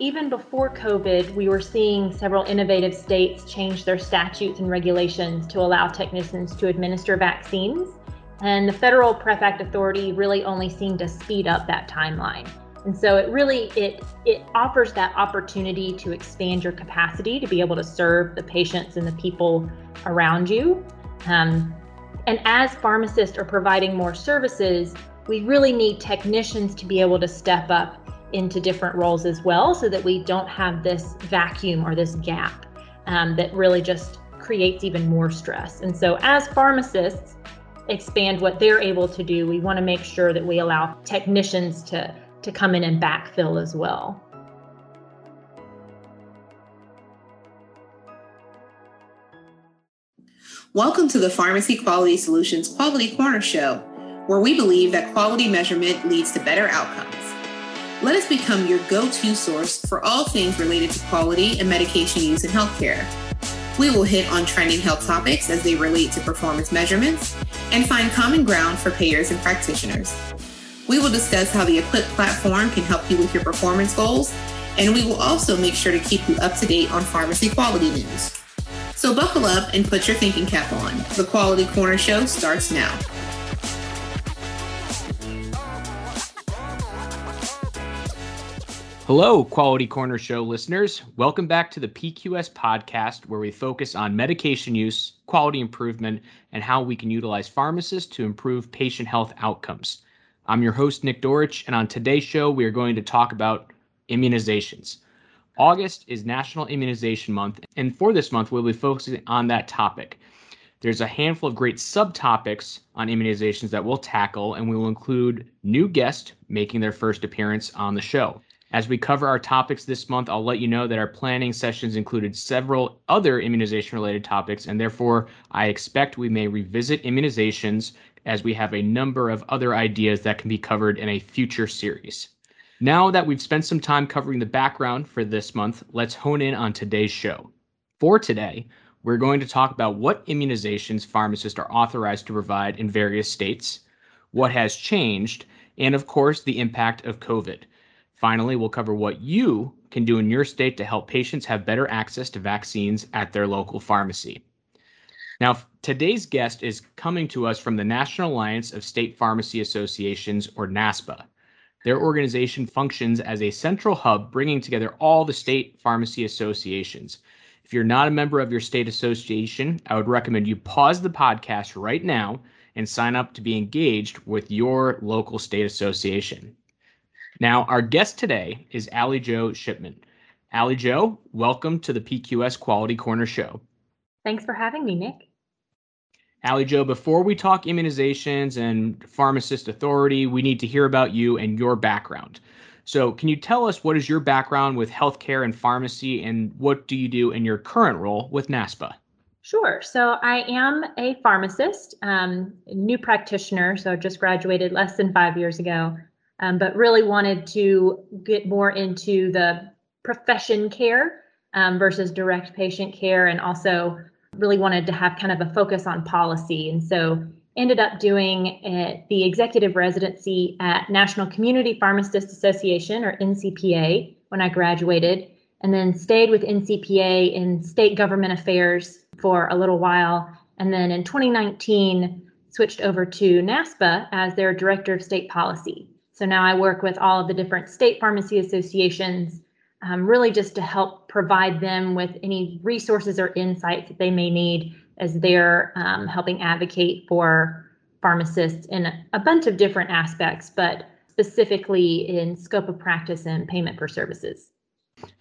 even before COVID, we were seeing several innovative states change their statutes and regulations to allow technicians to administer vaccines. And the Federal PREP Act Authority really only seemed to speed up that timeline. And so it really it it offers that opportunity to expand your capacity to be able to serve the patients and the people around you. Um, and as pharmacists are providing more services, we really need technicians to be able to step up into different roles as well so that we don't have this vacuum or this gap um, that really just creates even more stress. And so, as pharmacists expand what they're able to do, we want to make sure that we allow technicians to, to come in and backfill as well. Welcome to the Pharmacy Quality Solutions Quality Corner Show, where we believe that quality measurement leads to better outcomes. Let us become your go to source for all things related to quality and medication use in healthcare. We will hit on trending health topics as they relate to performance measurements and find common ground for payers and practitioners. We will discuss how the EQuIPP platform can help you with your performance goals, and we will also make sure to keep you up to date on pharmacy quality news. So buckle up and put your thinking cap on. The Quality Corner Show starts now. Hello, Quality Corner Show listeners. Welcome back to the PQS podcast, where we focus on medication use, quality improvement, and how we can utilize pharmacists to improve patient health outcomes. I'm your host, Nick Dorich, and on today's show, we are going to talk about immunizations. August is National Immunization Month, and for this month, we'll be focusing on that topic. There's a handful of great subtopics on immunizations that we'll tackle, and we will include new guests making their first appearance on the show. As we cover our topics this month, I'll let you know that our planning sessions included several other immunization related topics, and therefore I expect we may revisit immunizations as we have a number of other ideas that can be covered in a future series. Now that we've spent some time covering the background for this month, let's hone in on today's show. For today, we're going to talk about what immunizations pharmacists are authorized to provide in various states, what has changed, and of course, the impact of COVID. Finally, we'll cover what you can do in your state to help patients have better access to vaccines at their local pharmacy. Now, today's guest is coming to us from the National Alliance of State Pharmacy Associations, or NASPA. Their organization functions as a central hub bringing together all the state pharmacy associations. If you're not a member of your state association, I would recommend you pause the podcast right now and sign up to be engaged with your local state association. Now, our guest today is Allie Jo Shipman. Allie Jo, welcome to the PQS Quality Corner Show. Thanks for having me, Nick. Allie Jo, before we talk immunizations and pharmacist authority, we need to hear about you and your background. So, can you tell us what is your background with healthcare and pharmacy, and what do you do in your current role with NASPA? Sure. So, I am a pharmacist, um, new practitioner, so I just graduated less than five years ago um, but really wanted to get more into the profession care um, versus direct patient care, and also really wanted to have kind of a focus on policy. And so ended up doing the executive residency at National Community Pharmacists Association, or NCPA, when I graduated, and then stayed with NCPA in state government affairs for a little while. And then in 2019, switched over to NASPA as their director of state policy. So now I work with all of the different state pharmacy associations, um, really just to help provide them with any resources or insights that they may need as they're um, helping advocate for pharmacists in a, a bunch of different aspects, but specifically in scope of practice and payment for services.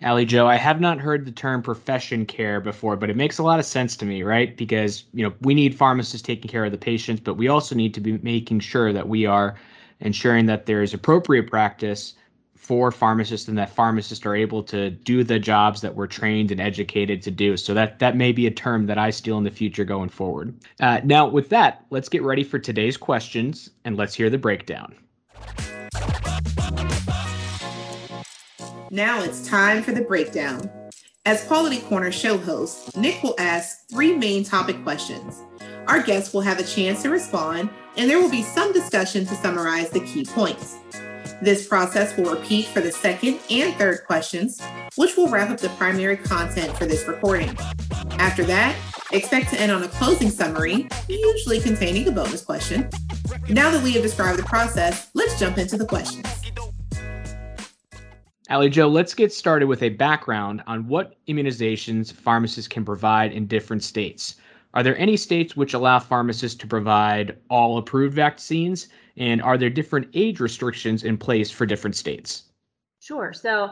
Allie Jo, I have not heard the term profession care before, but it makes a lot of sense to me, right? Because you know we need pharmacists taking care of the patients, but we also need to be making sure that we are ensuring that there is appropriate practice for pharmacists and that pharmacists are able to do the jobs that we're trained and educated to do. So that that may be a term that I steal in the future going forward. Uh, now, with that, let's get ready for today's questions and let's hear the breakdown. Now it's time for the breakdown. As Quality Corner show host, Nick will ask three main topic questions. Our guests will have a chance to respond, and there will be some discussion to summarize the key points. This process will repeat for the second and third questions, which will wrap up the primary content for this recording. After that, expect to end on a closing summary, usually containing a bonus question. Now that we have described the process, let's jump into the questions. Allie Jo, let's get started with a background on what immunizations pharmacists can provide in different states. Are there any states which allow pharmacists to provide all approved vaccines? And are there different age restrictions in place for different states? Sure. So,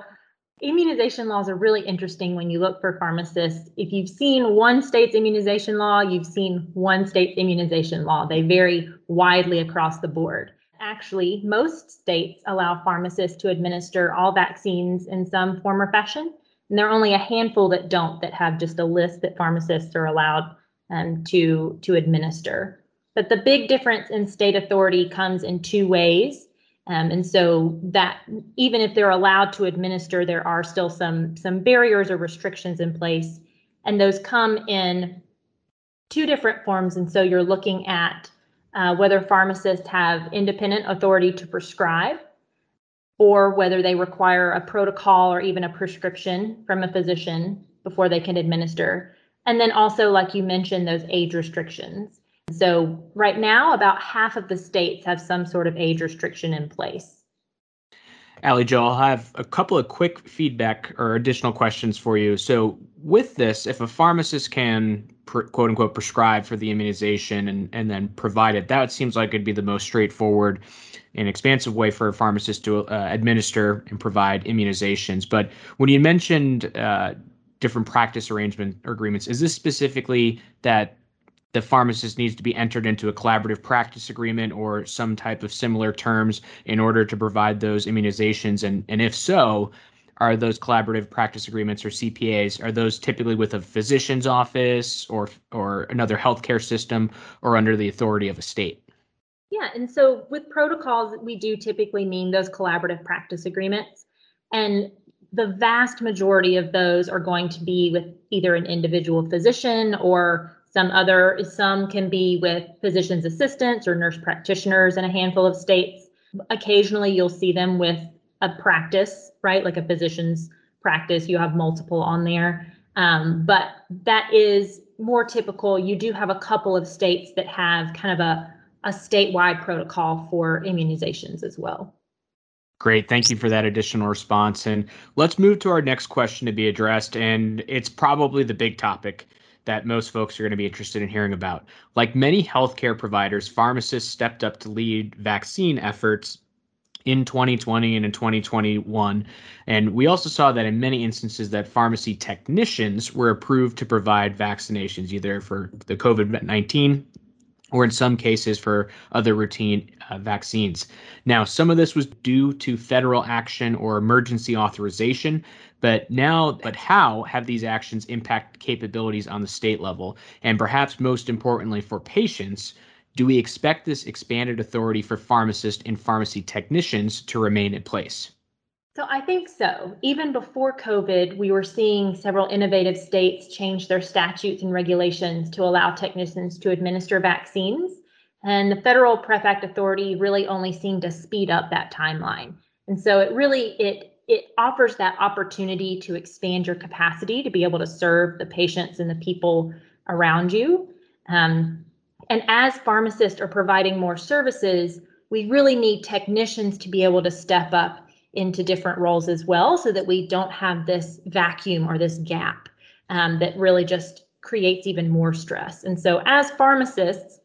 immunization laws are really interesting when you look for pharmacists. If you've seen one state's immunization law, you've seen one state's immunization law. They vary widely across the board. Actually, most states allow pharmacists to administer all vaccines in some form or fashion. And there are only a handful that don't, that have just a list that pharmacists are allowed um, to, to administer. But the big difference in state authority comes in two ways. Um, and so that even if they're allowed to administer, there are still some some barriers or restrictions in place, and those come in two different forms. And so you're looking at uh, whether pharmacists have independent authority to prescribe, or whether they require a protocol or even a prescription from a physician before they can administer. And then also, like you mentioned, those age restrictions. So right now, about half of the states have some sort of age restriction in place. Allie Jo, I'll have a couple of quick feedback or additional questions for you. So, with this, if a pharmacist can quote unquote prescribe for the immunization and, and then provide it, that seems like it'd be the most straightforward and expansive way for a pharmacist to uh, administer and provide immunizations. But when you mentioned uh, different practice arrangement agreements, is this specifically that the pharmacist needs to be entered into a collaborative practice agreement or some type of similar terms in order to provide those immunizations? And, and if so, are those collaborative practice agreements or CPAs are those typically with a physician's office or or another healthcare system or under the authority of a state? Yeah, and so with protocols, we do typically mean those collaborative practice agreements. And the vast majority of those are going to be with either an individual physician or some other, some can be with physician's assistants or nurse practitioners in a handful of states. Occasionally, you'll see them with a practice, right? Like a physician's practice. You have multiple on there. Um, but that is more typical. You do have a couple of states that have kind of a, a statewide protocol for immunizations as well. Great. Thank you for that additional response. And let's move to our next question to be addressed. And it's probably the big topic that most folks are going to be interested in hearing about. Like many healthcare providers, pharmacists stepped up to lead vaccine efforts in 2020 and in 2021 and we also saw that in many instances that pharmacy technicians were approved to provide vaccinations either for the covid-19 or in some cases for other routine uh, vaccines. Now, some of this was due to federal action or emergency authorization, but now, but how have these actions impact capabilities on the state level? And perhaps most importantly for patients, do we expect this expanded authority for pharmacists and pharmacy technicians to remain in place? So I think so. Even before COVID, we were seeing several innovative states change their statutes and regulations to allow technicians to administer vaccines. And the federal PREP Act authority really only seemed to speed up that timeline. And so it really it it offers that opportunity to expand your capacity to be able to serve the patients and the people around you. Um, and as pharmacists are providing more services, we really need technicians to be able to step up into different roles as well so that we don't have this vacuum or this gap um, that really just creates even more stress. And so, as pharmacists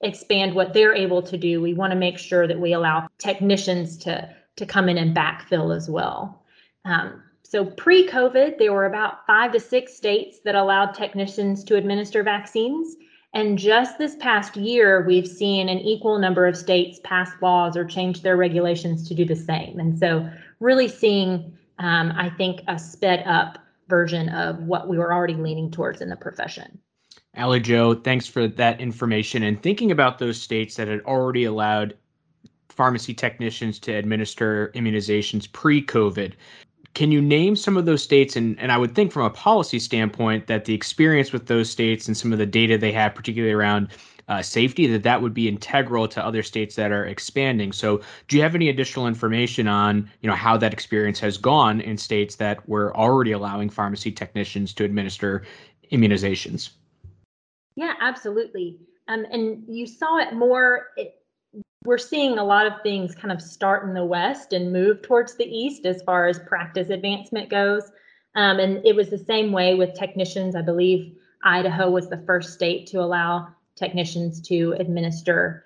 expand what they're able to do, we want to make sure that we allow technicians to, to come in and backfill as well. Um, so, pre COVID, there were about five to six states that allowed technicians to administer vaccines. And just this past year, we've seen an equal number of states pass laws or change their regulations to do the same. And so, really seeing, um, I think, a sped up version of what we were already leaning towards in the profession. Allie Jo, thanks for that information. And thinking about those states that had already allowed pharmacy technicians to administer immunizations pre COVID, can you name some of those states? And, and I would think from a policy standpoint that the experience with those states and some of the data they have, particularly around uh, safety, that that would be integral to other states that are expanding. So, do you have any additional information on you know how that experience has gone in states that were already allowing pharmacy technicians to administer immunizations? Yeah, absolutely. Um, and you saw it more. We're seeing a lot of things kind of start in the west and move towards the east as far as practice advancement goes. Um, and it was the same way with technicians. I believe Idaho was the first state to allow technicians to administer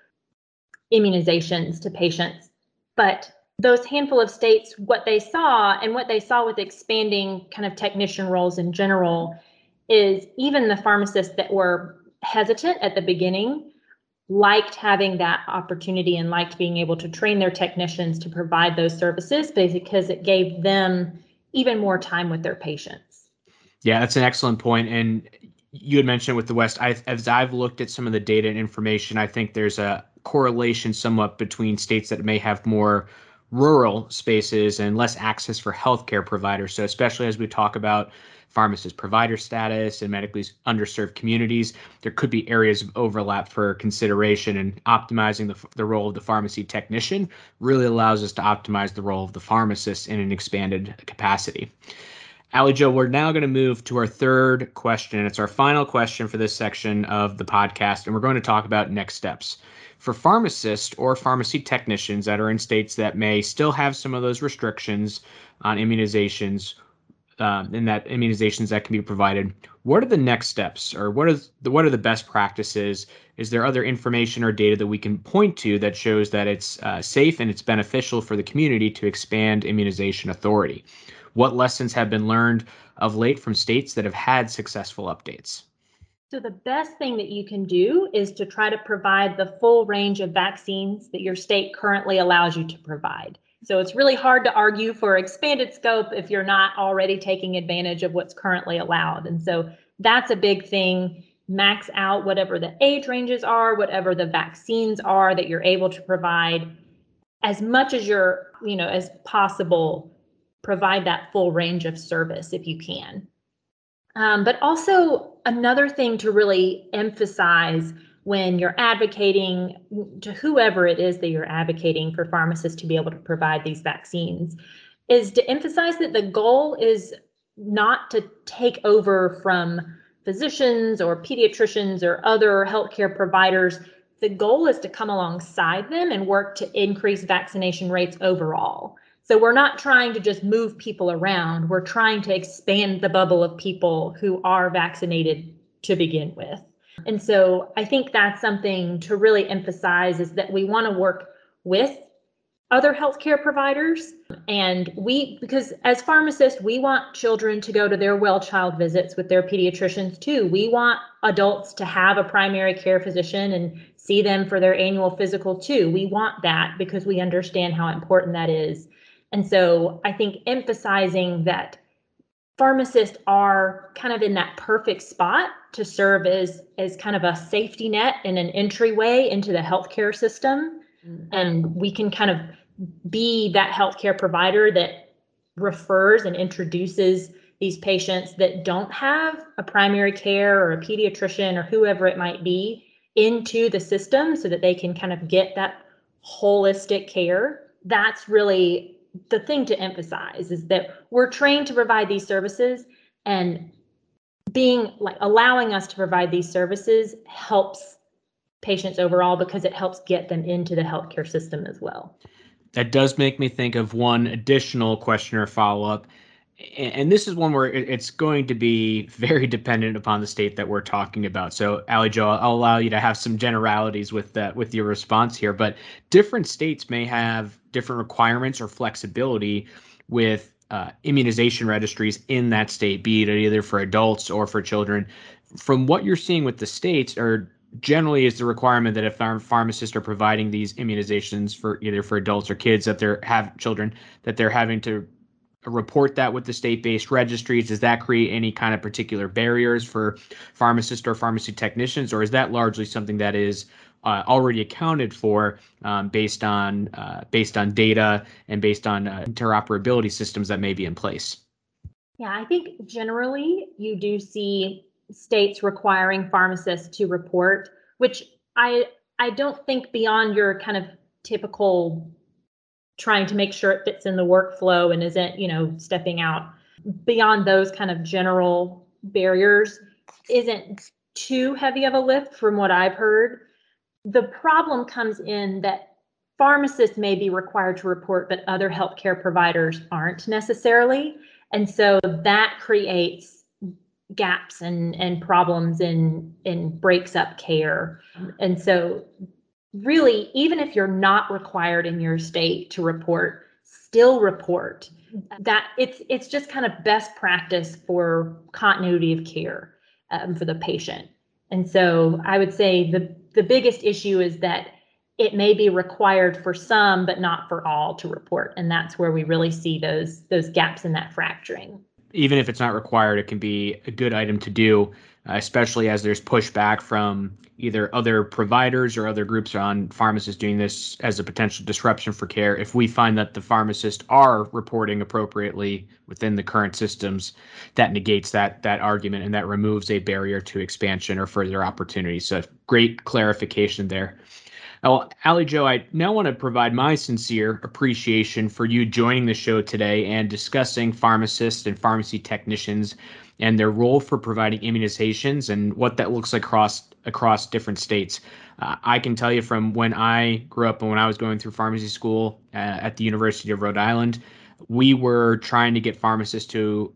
immunizations to patients. But those handful of states, what they saw and what they saw with expanding kind of technician roles in general is even the pharmacists that were hesitant at the beginning liked having that opportunity and liked being able to train their technicians to provide those services because it gave them even more time with their patients. Yeah, that's an excellent point. And you had mentioned with the West, I, as I've looked at some of the data and information, I think there's a correlation somewhat between states that may have more rural spaces and less access for healthcare providers. So, especially as we talk about pharmacist provider status and medically underserved communities, there could be areas of overlap for consideration. And optimizing the, the role of the pharmacy technician really allows us to optimize the role of the pharmacist in an expanded capacity. Allie Jo, we're now going to move to our third question. It's our final question for this section of the podcast, and we're going to talk about next steps. For pharmacists or pharmacy technicians that are in states that may still have some of those restrictions on immunizations, uh, and that immunizations that can be provided, what are the next steps, or what is the what are the best practices? Is there other information or data that we can point to that shows that it's uh, safe and it's beneficial for the community to expand immunization authority? What lessons have been learned of late from states that have had successful updates? So, the best thing that you can do is to try to provide the full range of vaccines that your state currently allows you to provide. So, it's really hard to argue for expanded scope if you're not already taking advantage of what's currently allowed. And so, that's a big thing. Max out whatever the age ranges are, whatever the vaccines are that you're able to provide as much as you're, you know, as possible provide that full range of service if you can. Um, but also, another thing to really emphasize when you're advocating to whoever it is that you're advocating for pharmacists to be able to provide these vaccines is to emphasize that the goal is not to take over from physicians or pediatricians or other healthcare providers. The goal is to come alongside them and work to increase vaccination rates overall. So we're not trying to just move people around. We're trying to expand the bubble of people who are vaccinated to begin with. And so I think that's something to really emphasize is that we want to work with other healthcare providers. And we, because as pharmacists, we want children to go to their well child visits with their pediatricians too. We want adults to have a primary care physician and see them for their annual physical too. We want that because we understand how important that is and so I think emphasizing that pharmacists are kind of in that perfect spot to serve as as kind of a safety net and an entryway into the healthcare system mm-hmm. and we can kind of be that healthcare provider that refers and introduces these patients that don't have a primary care or a pediatrician or whoever it might be into the system so that they can kind of get that holistic care that's really the thing to emphasize is that we're trained to provide these services and being like allowing us to provide these services helps patients overall because it helps get them into the healthcare system as well. That does make me think of one additional question or follow up. And this is one where it's going to be very dependent upon the state that we're talking about. So, Allie Jo, I'll allow you to have some generalities with that with your response here. But different states may have different requirements or flexibility with uh, immunization registries in that state, be it either for adults or for children. From what you're seeing with the states, or generally is the requirement that if our pharmacists are providing these immunizations for either for adults or kids that they're have children that they're having to report that with the state-based registries does that create any kind of particular barriers for pharmacists or pharmacy technicians or is that largely something that is uh, already accounted for um, based on uh, based on data and based on uh, interoperability systems that may be in place. Yeah, I think generally you do see states requiring pharmacists to report, which I I don't think beyond your kind of typical trying to make sure it fits in the workflow and isn't, you know, stepping out beyond those kind of general barriers isn't too heavy of a lift from what I've heard. The problem comes in that pharmacists may be required to report, but other healthcare providers aren't necessarily. And so that creates gaps and, and problems and, and breaks up care. And so really, even if you're not required in your state to report, still report. That it's it's just kind of best practice for continuity of care um, for the patient. And so I would say the the biggest issue is that it may be required for some, but not for all to report, and that's where we really see those those gaps in that fracturing. Even if it's not required, it can be a good item to do uh, especially as there's pushback from either other providers or other groups on pharmacists doing this as a potential disruption for care. If we find that the pharmacists are reporting appropriately within the current systems, that negates that that argument and that removes a barrier to expansion or further opportunity. So great clarification there. Well, Allie Jo, I now want to provide my sincere appreciation for you joining the show today and discussing pharmacists and pharmacy technicians and their role for providing immunizations and what that looks like across across different states. Uh, I can tell you from when I grew up and when I was going through pharmacy school uh, at the University of Rhode Island, we were trying to get pharmacists to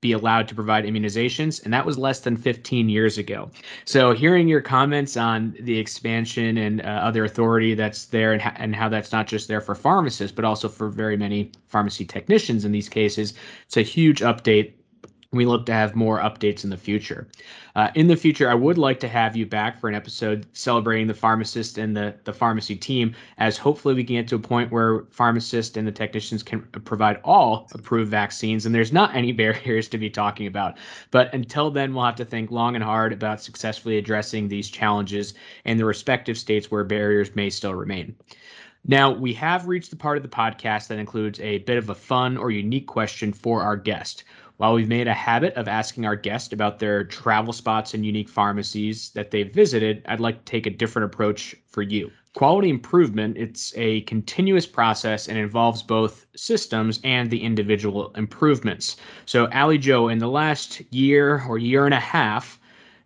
be allowed to provide immunizations, and that was less than 15 years ago. So, hearing your comments on the expansion and uh, other authority that's there, and, ha- and how that's not just there for pharmacists, but also for very many pharmacy technicians in these cases, it's a huge update we look to have more updates in the future. Uh, in the future, I would like to have you back for an episode celebrating the pharmacist and the, the pharmacy team, as hopefully we can get to a point where pharmacists and the technicians can provide all approved vaccines and there's not any barriers to be talking about. But until then, we'll have to think long and hard about successfully addressing these challenges in the respective states where barriers may still remain. Now, we have reached the part of the podcast that includes a bit of a fun or unique question for our guest. While we've made a habit of asking our guests about their travel spots and unique pharmacies that they've visited, I'd like to take a different approach for you. Quality improvement, it's a continuous process and involves both systems and the individual improvements. So, Allie Jo, in the last year or year and a half,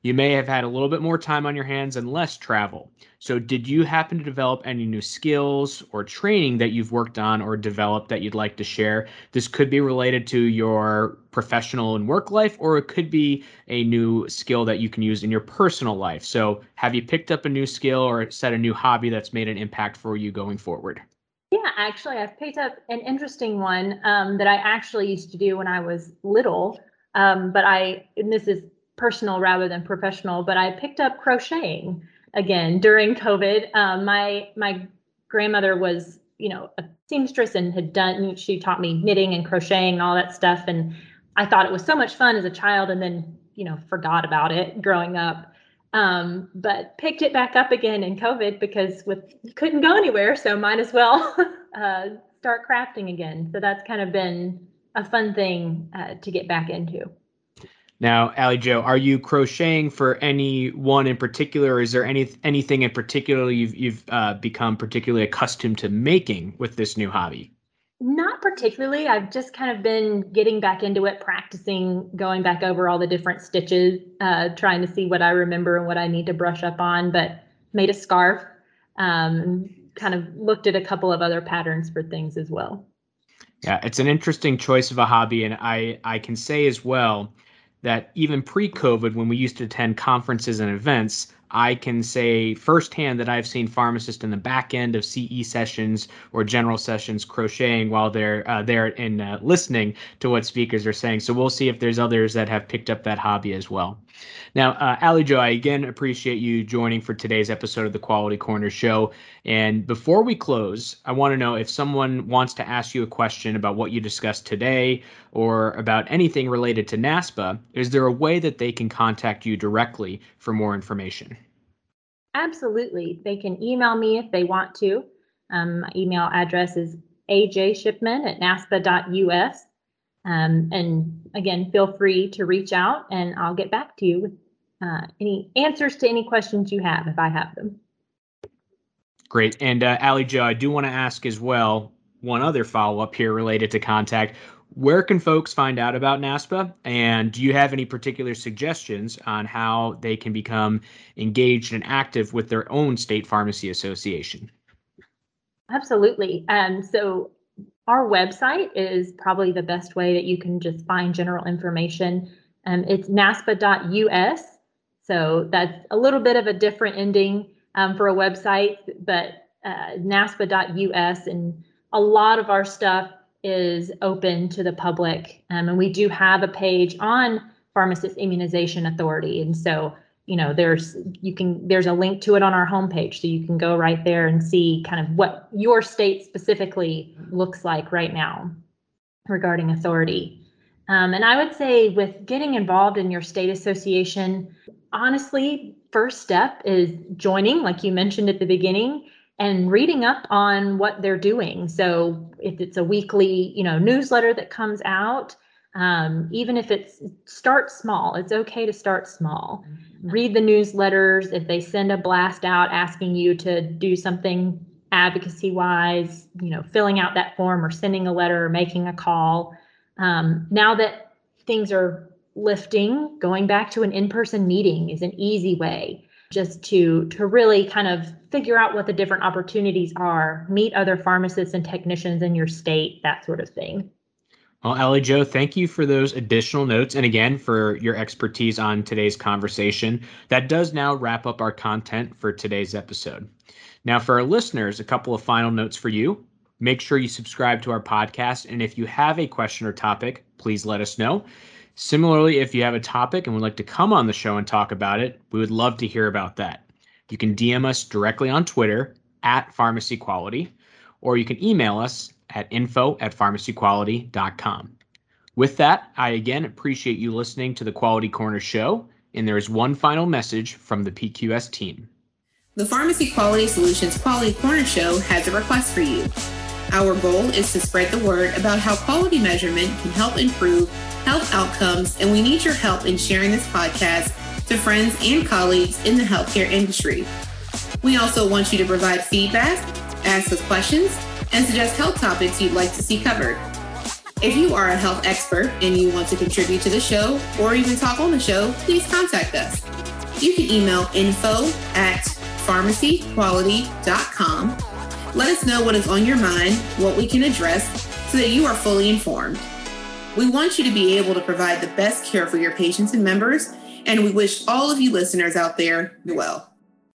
you may have had a little bit more time on your hands and less travel. So, did you happen to develop any new skills or training that you've worked on or developed that you'd like to share? This could be related to your professional and work life, or it could be a new skill that you can use in your personal life. So, have you picked up a new skill or set a new hobby that's made an impact for you going forward? Yeah, actually, I've picked up an interesting one um, that I actually used to do when I was little. Um, but I, and this is personal rather than professional, but I picked up crocheting again during COVID. Um, my my grandmother was, you know, a seamstress and had done. She taught me knitting and crocheting all that stuff, and I thought it was so much fun as a child, and then you know forgot about it growing up. Um, but picked it back up again in COVID because with couldn't go anywhere, so might as well uh, start crafting again. So that's kind of been a fun thing uh, to get back into. Now, Allie Jo, are you crocheting for any one in particular? Or is there any anything in particular you've you've uh, become particularly accustomed to making with this new hobby? Not particularly. I've just kind of been getting back into it, practicing, going back over all the different stitches, uh, trying to see what I remember and what I need to brush up on. But made a scarf, um, kind of looked at a couple of other patterns for things as well. Yeah, it's an interesting choice of a hobby, and I I can say as well that even pre-COVID, when we used to attend conferences and events, I can say firsthand that I've seen pharmacists in the back end of CE sessions or general sessions crocheting while they're uh, there and uh, listening to what speakers are saying. So we'll see if there's others that have picked up that hobby as well. Now, uh, Allie Jo, I again appreciate you joining for today's episode of the Quality Corner Show. And before we close, I want to know if someone wants to ask you a question about what you discussed today or about anything related to NASPA, is there a way that they can contact you directly for more information? Absolutely. They can email me if they want to. Um, my email address is ajshipman at naspa.us. Um, and again, feel free to reach out and I'll get back to you with uh, any answers to any questions you have if I have them. Great. And uh, Allie Jo, I do want to ask as well one other follow up here related to contact. Where can folks find out about NASPA? And do you have any particular suggestions on how they can become engaged and active with their own state pharmacy association? Absolutely. Um, so, our website is probably the best way that you can just find general information. Um, it's naspa.us. So, that's a little bit of a different ending um, for a website, but uh, naspa.us. And a lot of our stuff is open to the public. Um, and we do have a page on Pharmacist Immunization Authority. And so, you know, there's you can there's a link to it on our homepage. So you can go right there and see kind of what your state specifically looks like right now regarding authority. Um, and I would say with getting involved in your state association, honestly, first step is joining, like you mentioned at the beginning, and reading up on what they're doing. So if it's a weekly, you know, newsletter that comes out, um, even if it's start small, it's okay to start small. Mm-hmm. Read the newsletters. If they send a blast out asking you to do something advocacy wise, you know, filling out that form or sending a letter or making a call. Um, now that things are lifting, going back to an in person meeting is an easy way just to to really kind of figure out what the different opportunities are, meet other pharmacists and technicians in your state, that sort of thing. Well, Allie Jo, thank you for those additional notes and again for your expertise on today's conversation. That does now wrap up our content for today's episode. Now, for our listeners, a couple of final notes for you. Make sure you subscribe to our podcast. And if you have a question or topic, please let us know. Similarly, if you have a topic and would like to come on the show and talk about it, we would love to hear about that. You can DM us directly on Twitter at Pharmacy Quality, or you can email us at info at pharmacyquality.com. With that, I again appreciate you listening to the Quality Corner show, and there is one final message from the PQS team. The Pharmacy Quality Solutions Quality Corner show has a request for you. Our goal is to spread the word about how quality measurement can help improve health outcomes, and we need your help in sharing this podcast to friends and colleagues in the healthcare industry. We also want you to provide feedback, ask us questions, and suggest health topics you'd like to see covered. If you are a health expert and you want to contribute to the show or even talk on the show, please contact us. You can email info at pharmacyquality.com. Let us know what is on your mind, what we can address, so that you are fully informed. We want you to be able to provide the best care for your patients and members, and we wish all of you listeners out there well.